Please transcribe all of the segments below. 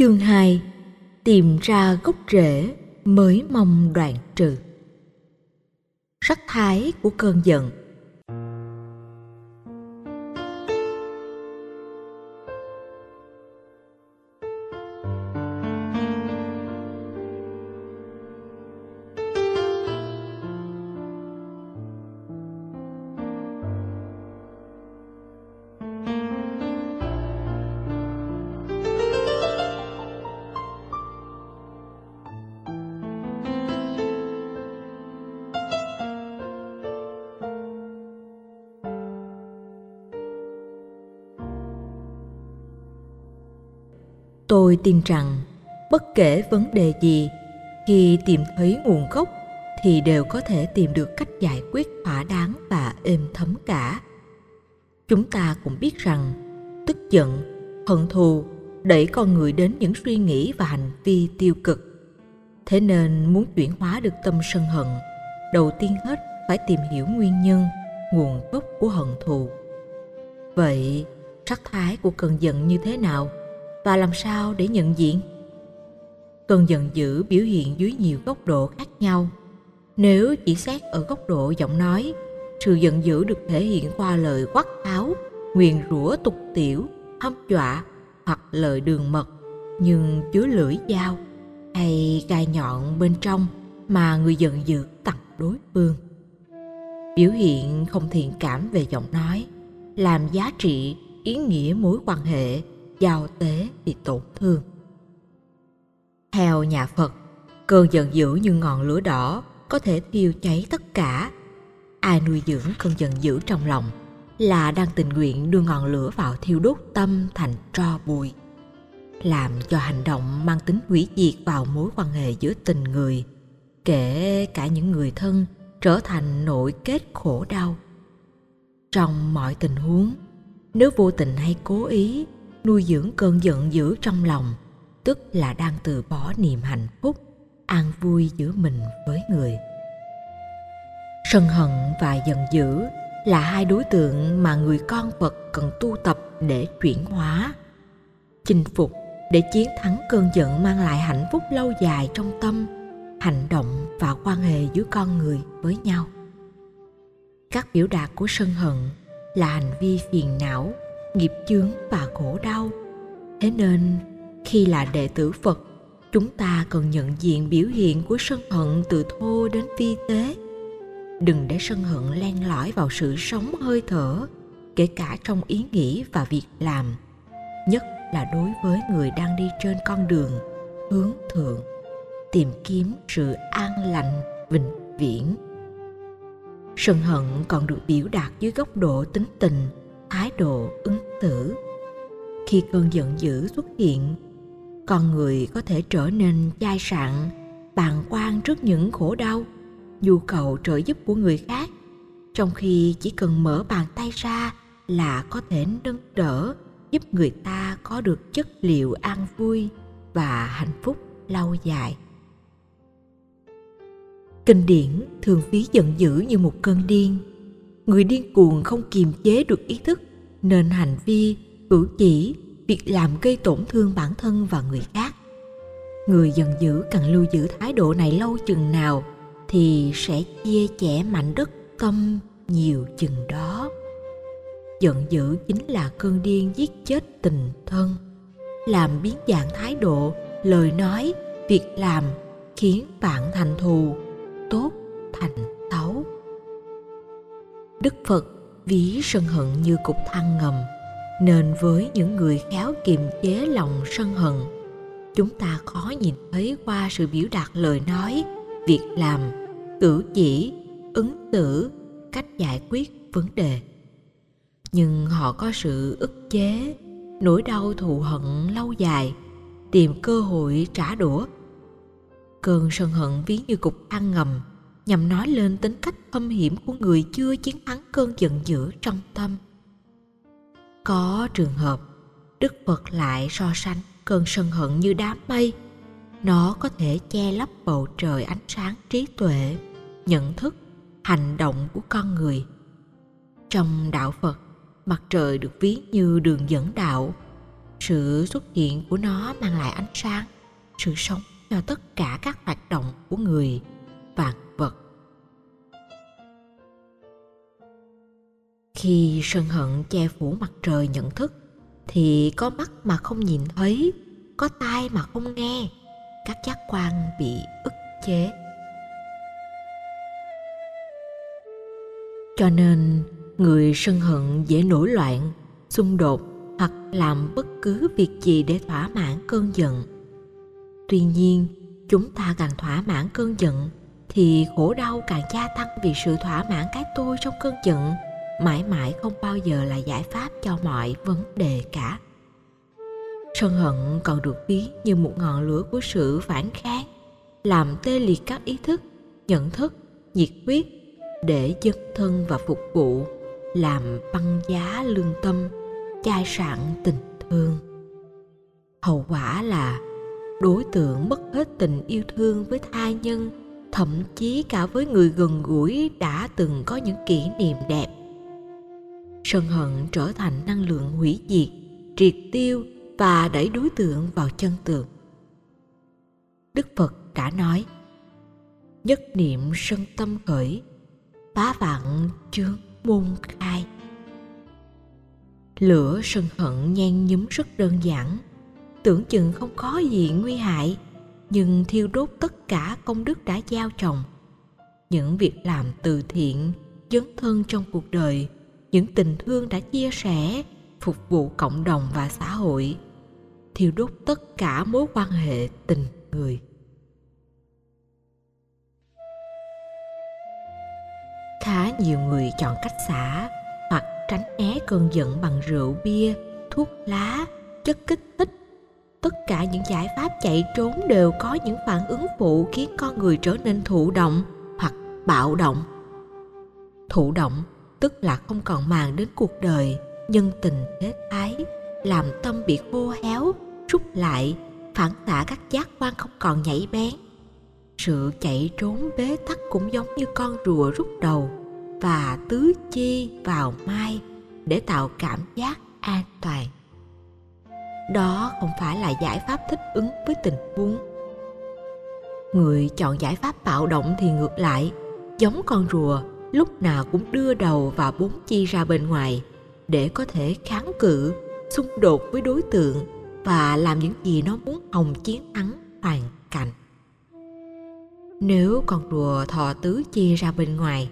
Chương 2 Tìm ra gốc rễ mới mong đoạn trừ. Sắc thái của cơn giận. Tôi tin rằng bất kể vấn đề gì, khi tìm thấy nguồn gốc thì đều có thể tìm được cách giải quyết thỏa đáng và êm thấm cả. Chúng ta cũng biết rằng tức giận, hận thù đẩy con người đến những suy nghĩ và hành vi tiêu cực. Thế nên muốn chuyển hóa được tâm sân hận, đầu tiên hết phải tìm hiểu nguyên nhân, nguồn gốc của hận thù. Vậy, sắc thái của cơn giận như thế nào? Và làm sao để nhận diện. Cơn giận dữ biểu hiện dưới nhiều góc độ khác nhau. Nếu chỉ xét ở góc độ giọng nói, sự giận dữ được thể hiện qua lời quát tháo, nguyền rủa tục tiểu hâm dọa hoặc lời đường mật, nhưng chứa lưỡi dao hay gai nhọn bên trong mà người giận dữ tặng đối phương. Biểu hiện không thiện cảm về giọng nói, làm giá trị, ý nghĩa mối quan hệ giao tế bị tổn thương. Theo nhà Phật, cơn giận dữ như ngọn lửa đỏ có thể thiêu cháy tất cả. Ai nuôi dưỡng cơn giận dữ trong lòng là đang tình nguyện đưa ngọn lửa vào thiêu đốt tâm thành tro bụi làm cho hành động mang tính hủy diệt vào mối quan hệ giữa tình người kể cả những người thân trở thành nội kết khổ đau trong mọi tình huống nếu vô tình hay cố ý nuôi dưỡng cơn giận dữ trong lòng, tức là đang từ bỏ niềm hạnh phúc, an vui giữa mình với người. Sân hận và giận dữ là hai đối tượng mà người con phật cần tu tập để chuyển hóa. Chinh phục để chiến thắng cơn giận mang lại hạnh phúc lâu dài trong tâm, hành động và quan hệ giữa con người với nhau. Các biểu đạt của sân hận là hành vi phiền não nghiệp chướng và khổ đau. Thế nên, khi là đệ tử phật, chúng ta cần nhận diện biểu hiện của sân hận từ thô đến vi tế. Đừng để sân hận len lỏi vào sự sống hơi thở, kể cả trong ý nghĩ và việc làm, nhất là đối với người đang đi trên con đường hướng thượng, tìm kiếm sự an lành, vĩnh viễn. Sân hận còn được biểu đạt dưới góc độ tính tình thái độ ứng xử. Khi cơn giận dữ xuất hiện, con người có thể trở nên chai sạn, bàng quan trước những khổ đau, nhu cầu trợ giúp của người khác, trong khi chỉ cần mở bàn tay ra là có thể nâng đỡ, giúp người ta có được chất liệu an vui và hạnh phúc lâu dài. Kinh điển thường ví giận dữ như một cơn điên người điên cuồng không kiềm chế được ý thức, nên hành vi, cử chỉ, việc làm gây tổn thương bản thân và người khác. Người giận dữ càng lưu giữ thái độ này lâu chừng nào thì sẽ chia chẻ mảnh đất tâm nhiều chừng đó. Giận dữ chính là cơn điên giết chết tình thân, làm biến dạng thái độ, lời nói, việc làm khiến bạn thành thù, tốt thành xấu đức phật ví sân hận như cục than ngầm nên với những người khéo kiềm chế lòng sân hận. Chúng ta khó nhìn thấy qua sự biểu đạt lời nói, việc làm, cử chỉ, ứng xử, cách giải quyết vấn đề. Nhưng họ có sự ức chế, nỗi đau thù hận lâu dài, tìm cơ hội trả đũa. Cơn sân hận ví như cục than ngầm nhằm nói lên tính cách âm hiểm của người chưa chiến thắng cơn giận dữ trong tâm. Có trường hợp, đức phật lại so sánh cơn sân hận như đám mây. Nó có thể che lấp bầu trời ánh sáng trí tuệ, nhận thức, hành động của con người. Trong đạo phật, mặt trời được ví như đường dẫn đạo. Sự xuất hiện của nó mang lại ánh sáng, sự sống cho tất cả các hoạt động của người và khi sân hận che phủ mặt trời nhận thức, thì có mắt mà không nhìn thấy, có tai mà không nghe, các giác quan bị ức chế. Cho nên, người sân hận dễ nổi loạn, xung đột hoặc làm bất cứ việc gì để thỏa mãn cơn giận. Tuy nhiên, chúng ta càng thỏa mãn cơn giận, thì khổ đau càng gia tăng vì sự thỏa mãn cái tôi trong cơn giận mãi mãi không bao giờ là giải pháp cho mọi vấn đề cả. Sân hận còn được ví như một ngọn lửa của sự phản kháng, làm tê liệt các ý thức, nhận thức, nhiệt huyết để dấn thân và phục vụ, làm băng giá lương tâm, chai sạn tình thương. Hậu quả là đối tượng mất hết tình yêu thương với tha nhân, thậm chí cả với người gần gũi đã từng có những kỷ niệm đẹp sân hận trở thành năng lượng hủy diệt, triệt tiêu và đẩy đối tượng vào chân tường. Đức phật đã nói, nhất niệm sân tâm khởi phá vạn chướng môn khai. Lửa sân hận nhen nhúm rất đơn giản, tưởng chừng không có gì nguy hại, nhưng thiêu đốt tất cả công đức đã gieo trồng. Những việc làm từ thiện dấn thân trong cuộc đời những tình thương đã chia sẻ phục vụ cộng đồng và xã hội, thiêu đốt tất cả mối quan hệ tình người. Khá nhiều người chọn cách xả hoặc tránh né cơn giận bằng rượu, bia, thuốc lá, chất kích thích. Tất cả những giải pháp chạy trốn đều có những phản ứng phụ khiến con người trở nên thụ động hoặc bạo động. Thụ động tức là không còn màng đến cuộc đời, nhân tình thế thái làm tâm bị khô héo rút lại, phản xạ các giác quan không còn nhảy bén. Sự chạy trốn bế tắc cũng giống như con rùa rút đầu và tứ chi vào mai để tạo cảm giác an toàn. Đó không phải là giải pháp thích ứng với tình huống. Người chọn giải pháp bạo động thì ngược lại, giống con rùa lúc nào cũng đưa đầu và bốn chi ra bên ngoài để có thể kháng cự, xung đột với đối tượng và làm những gì nó muốn hòng chiến thắng hoàn cảnh. Nếu con rùa thò tứ chi ra bên ngoài,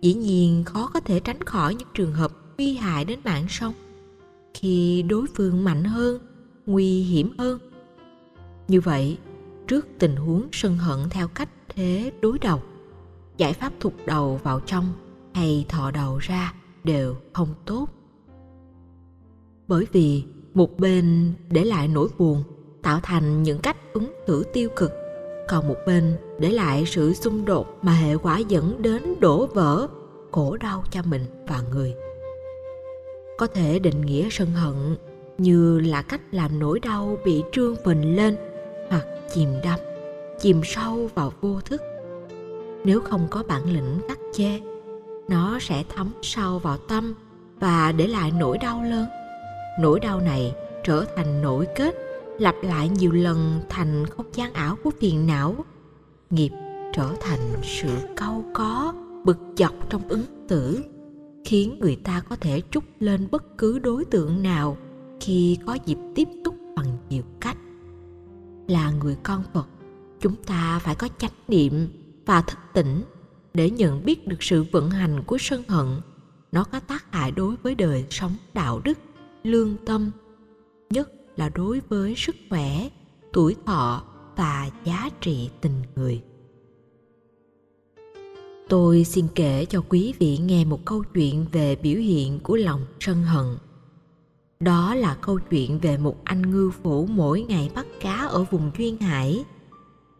dĩ nhiên khó có thể tránh khỏi những trường hợp nguy hại đến mạng sống. Khi đối phương mạnh hơn, nguy hiểm hơn. Như vậy, trước tình huống sân hận theo cách thế đối đầu giải pháp thụt đầu vào trong hay thọ đầu ra đều không tốt. Bởi vì một bên để lại nỗi buồn tạo thành những cách ứng xử tiêu cực, còn một bên để lại sự xung đột mà hệ quả dẫn đến đổ vỡ khổ đau cho mình và người. Có thể định nghĩa sân hận như là cách làm nỗi đau bị trương phình lên hoặc chìm đắm, chìm sâu vào vô thức nếu không có bản lĩnh cắt che, nó sẽ thấm sâu vào tâm và để lại nỗi đau lớn. Nỗi đau này trở thành nỗi kết, lặp lại nhiều lần thành không gian ảo của phiền não. Nghiệp trở thành sự cau có, bực dọc trong ứng xử khiến người ta có thể trút lên bất cứ đối tượng nào khi có dịp tiếp xúc bằng nhiều cách. Là người con phật, chúng ta phải có chánh niệm và thức tỉnh để nhận biết được sự vận hành của sân hận. Nó có tác hại đối với đời sống đạo đức, lương tâm, nhất là đối với sức khỏe, tuổi thọ và giá trị tình người. Tôi xin kể cho quý vị nghe một câu chuyện về biểu hiện của lòng sân hận. Đó là câu chuyện về một anh ngư phủ mỗi ngày bắt cá ở vùng duyên hải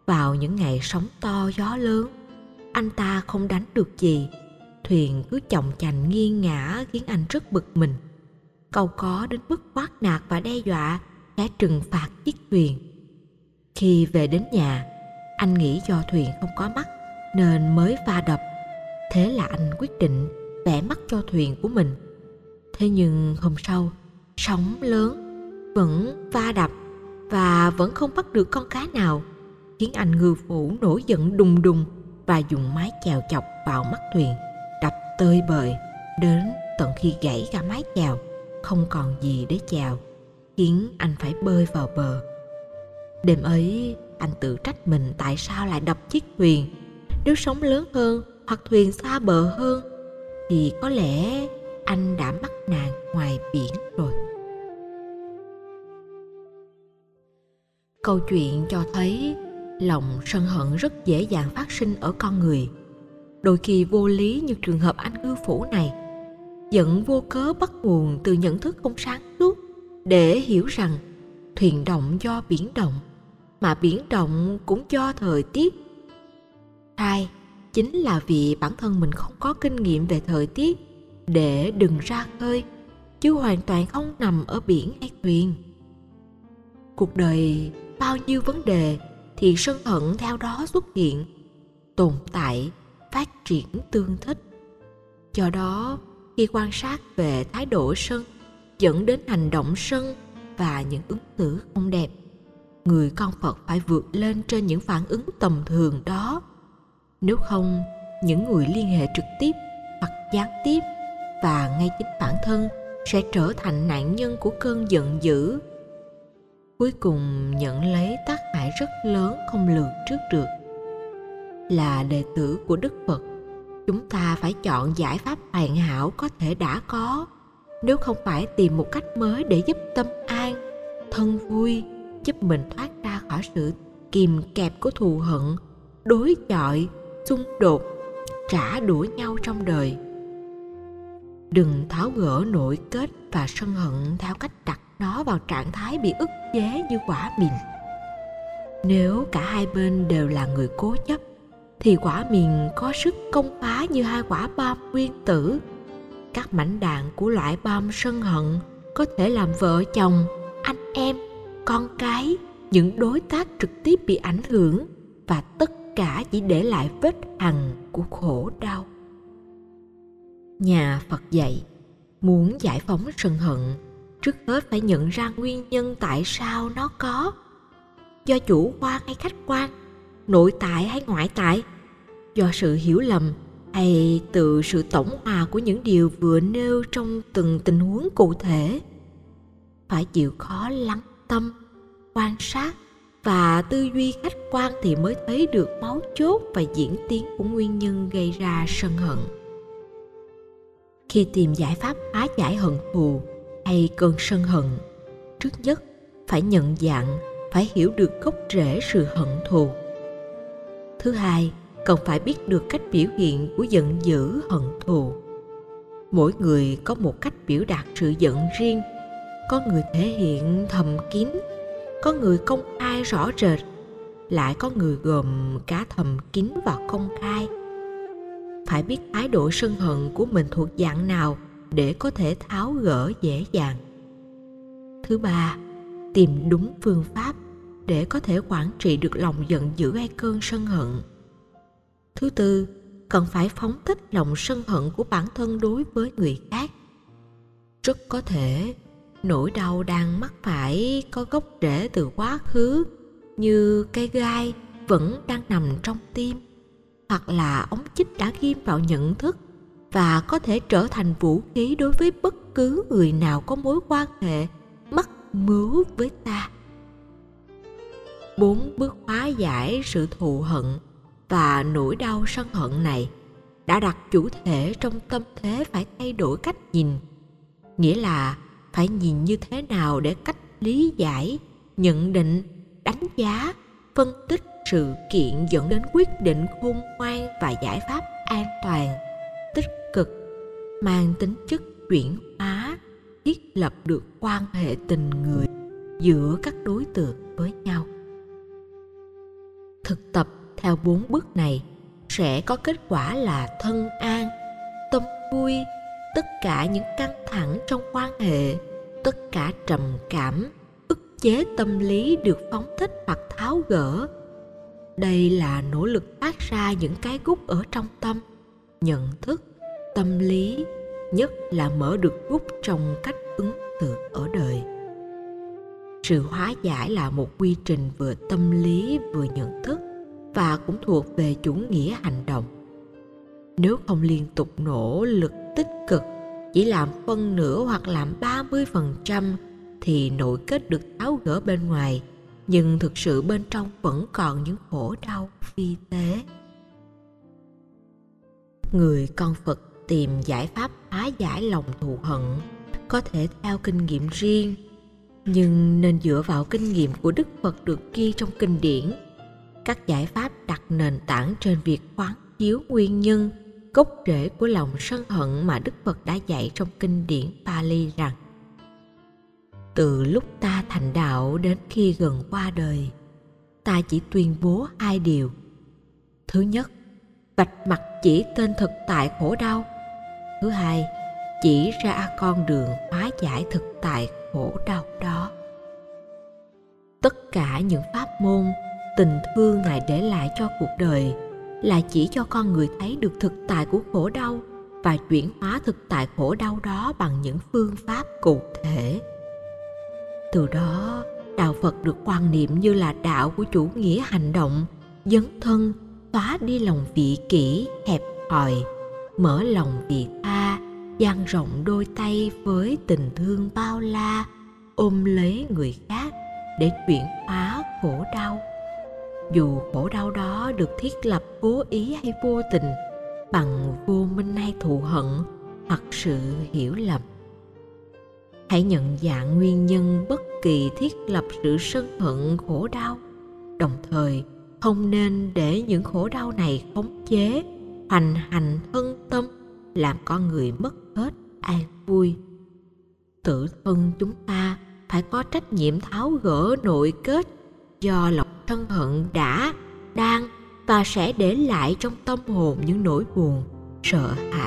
vào những ngày sóng to gió lớn, anh ta không đánh được gì. Thuyền cứ chồng chành nghiêng ngã khiến anh rất bực mình. Câu có đến mức quát nạt và đe dọa sẽ trừng phạt chiếc thuyền. Khi về đến nhà, anh nghĩ do thuyền không có mắt nên mới va đập. Thế là anh quyết định vẽ mắt cho thuyền của mình. Thế nhưng hôm sau, sóng lớn vẫn va đập và vẫn không bắt được con cá nào khiến anh ngư phủ nổi giận đùng đùng và dùng mái chèo chọc vào mắt thuyền đập tơi bời. Đến tận khi gãy cả mái chèo, không còn gì để chèo, khiến anh phải bơi vào bờ. Đêm ấy, anh tự trách mình tại sao lại đập chiếc thuyền nếu sóng lớn hơn hoặc thuyền xa bờ hơn, thì có lẽ anh đã mắc nạn ngoài biển rồi. Câu chuyện cho thấy lòng sân hận rất dễ dàng phát sinh ở con người. Đôi khi vô lý như trường hợp anh ngư phủ này giận vô cớ bắt nguồn từ nhận thức không sáng suốt để hiểu rằng thuyền động do biển động, mà biển động cũng do thời tiết. Hai chính là vì bản thân mình không có kinh nghiệm về thời tiết để đừng ra khơi, chứ hoàn toàn không nằm ở biển hay thuyền. Cuộc đời bao nhiêu vấn đề thì sân hận theo đó xuất hiện, tồn tại, phát triển tương thích. Do đó, khi quan sát về thái độ sân dẫn đến hành động sân và những ứng xử không đẹp, người con phật phải vượt lên trên những phản ứng tầm thường đó. Nếu không, những người liên hệ trực tiếp hoặc gián tiếp và ngay chính bản thân sẽ trở thành nạn nhân của cơn giận dữ. Cuối cùng nhận lấy tác hại rất lớn, không lường trước được. Là đệ tử của đức phật, chúng ta phải chọn giải pháp hoàn hảo có thể đã có. Nếu không phải tìm một cách mới để giúp tâm an, thân vui, giúp mình thoát ra khỏi sự kìm kẹp của thù hận, đối chọi, xung đột, trả đũa nhau trong đời. Đừng tháo gỡ nội kết và sân hận theo cách đặt nó vào trạng thái bị ức chế như quả mìn nếu cả hai bên đều là người cố chấp, thì quả mìn có sức công phá như hai quả bom nguyên tử. Các mảnh đạn của loại bom sân hận có thể làm vợ chồng, anh em, con cái, những đối tác trực tiếp bị ảnh hưởng và tất cả chỉ để lại vết hằn của khổ đau. Nhà phật dạy, muốn giải phóng sân hận, trước hết phải nhận ra nguyên nhân tại sao nó có do chủ quan hay khách quan, nội tại hay ngoại tại, do sự hiểu lầm hay từ sự tổng hòa của những điều vừa nêu trong từng tình huống cụ thể. Phải chịu khó lắng tâm, quan sát và tư duy khách quan thì mới thấy được máu chốt và diễn tiến của nguyên nhân gây ra sân hận. Khi tìm giải pháp hóa giải hận thù hay cơn sân hận, trước nhất phải nhận dạng phải hiểu được gốc rễ sự hận thù. Thứ hai, cần phải biết được cách biểu hiện của giận dữ, hận thù. Mỗi người có một cách biểu đạt sự giận riêng. Có người thể hiện thầm kín, có người công khai rõ rệt, lại có người gồm cả thầm kín và công khai phải biết thái độ sân hận của mình thuộc dạng nào để có thể tháo gỡ dễ dàng. Thứ ba, tìm đúng phương pháp để có thể quản trị được lòng giận dữ hay cơn sân hận. Thứ tư, cần phải phóng thích lòng sân hận của bản thân đối với người khác. Rất có thể, nỗi đau đang mắc phải có gốc rễ từ quá khứ, như cây gai vẫn đang nằm trong tim, hoặc là ống chích đã ghim vào nhận thức và có thể trở thành vũ khí đối với bất cứ người nào có mối quan hệ mắc mướu với ta bốn bước hóa giải sự thù hận và nỗi đau sân hận này đã đặt chủ thể trong tâm thế phải thay đổi cách nhìn. Nghĩa là phải nhìn như thế nào để cách lý giải, nhận định, đánh giá, phân tích sự kiện dẫn đến quyết định khôn ngoan và giải pháp an toàn, tích cực, mang tính chất chuyển hóa, thiết lập được quan hệ tình người giữa các đối tượng với nhau thực tập theo bốn bước này sẽ có kết quả là thân an, tâm vui, tất cả những căng thẳng trong quan hệ, tất cả trầm cảm, ức chế tâm lý được phóng thích hoặc tháo gỡ. Đây là nỗ lực phát ra những cái gút ở trong tâm, nhận thức, tâm lý, nhất là mở được gút trong cách ứng xử ở đời sự hóa giải là một quy trình vừa tâm lý vừa nhận thức và cũng thuộc về chủ nghĩa hành động. Nếu không liên tục nỗ lực tích cực, chỉ làm phân nửa hoặc làm 30% thì nội kết được tháo gỡ bên ngoài, nhưng thực sự bên trong vẫn còn những khổ đau phi tế. Người con phật tìm giải pháp hóa giải lòng thù hận có thể theo kinh nghiệm riêng nhưng nên dựa vào kinh nghiệm của đức phật được ghi trong kinh điển. Các giải pháp đặt nền tảng trên việc quán chiếu nguyên nhân, gốc rễ của lòng sân hận mà đức phật đã dạy trong kinh điển pali rằng, từ lúc ta thành đạo đến khi gần qua đời, ta chỉ tuyên bố hai điều. Thứ nhất, vạch mặt chỉ tên thực tại khổ đau. Thứ hai, chỉ ra con đường hóa giải thực tại khổ đau đó. Tất cả những pháp môn, tình thương ngài để lại cho cuộc đời là chỉ cho con người thấy được thực tại của khổ đau và chuyển hóa thực tại khổ đau đó bằng những phương pháp cụ thể. Từ đó, đạo phật được quan niệm như là đạo của chủ nghĩa hành động, dấn thân, xóa đi lòng vị kỷ, hẹp hòi, mở lòng vị tha dang rộng đôi tay với tình thương bao la, ôm lấy người khác để chuyển hóa khổ đau. Dù khổ đau đó được thiết lập cố ý hay vô tình bằng vô minh hay thù hận hoặc sự hiểu lầm. Hãy nhận dạng nguyên nhân bất kỳ thiết lập sự sân hận khổ đau, đồng thời không nên để những khổ đau này khống chế, hoành hành thân tâm làm con người mất hết an vui. Tự thân chúng ta phải có trách nhiệm tháo gỡ nội kết do lòng thân hận đã, đang và sẽ để lại trong tâm hồn những nỗi buồn, sợ hãi.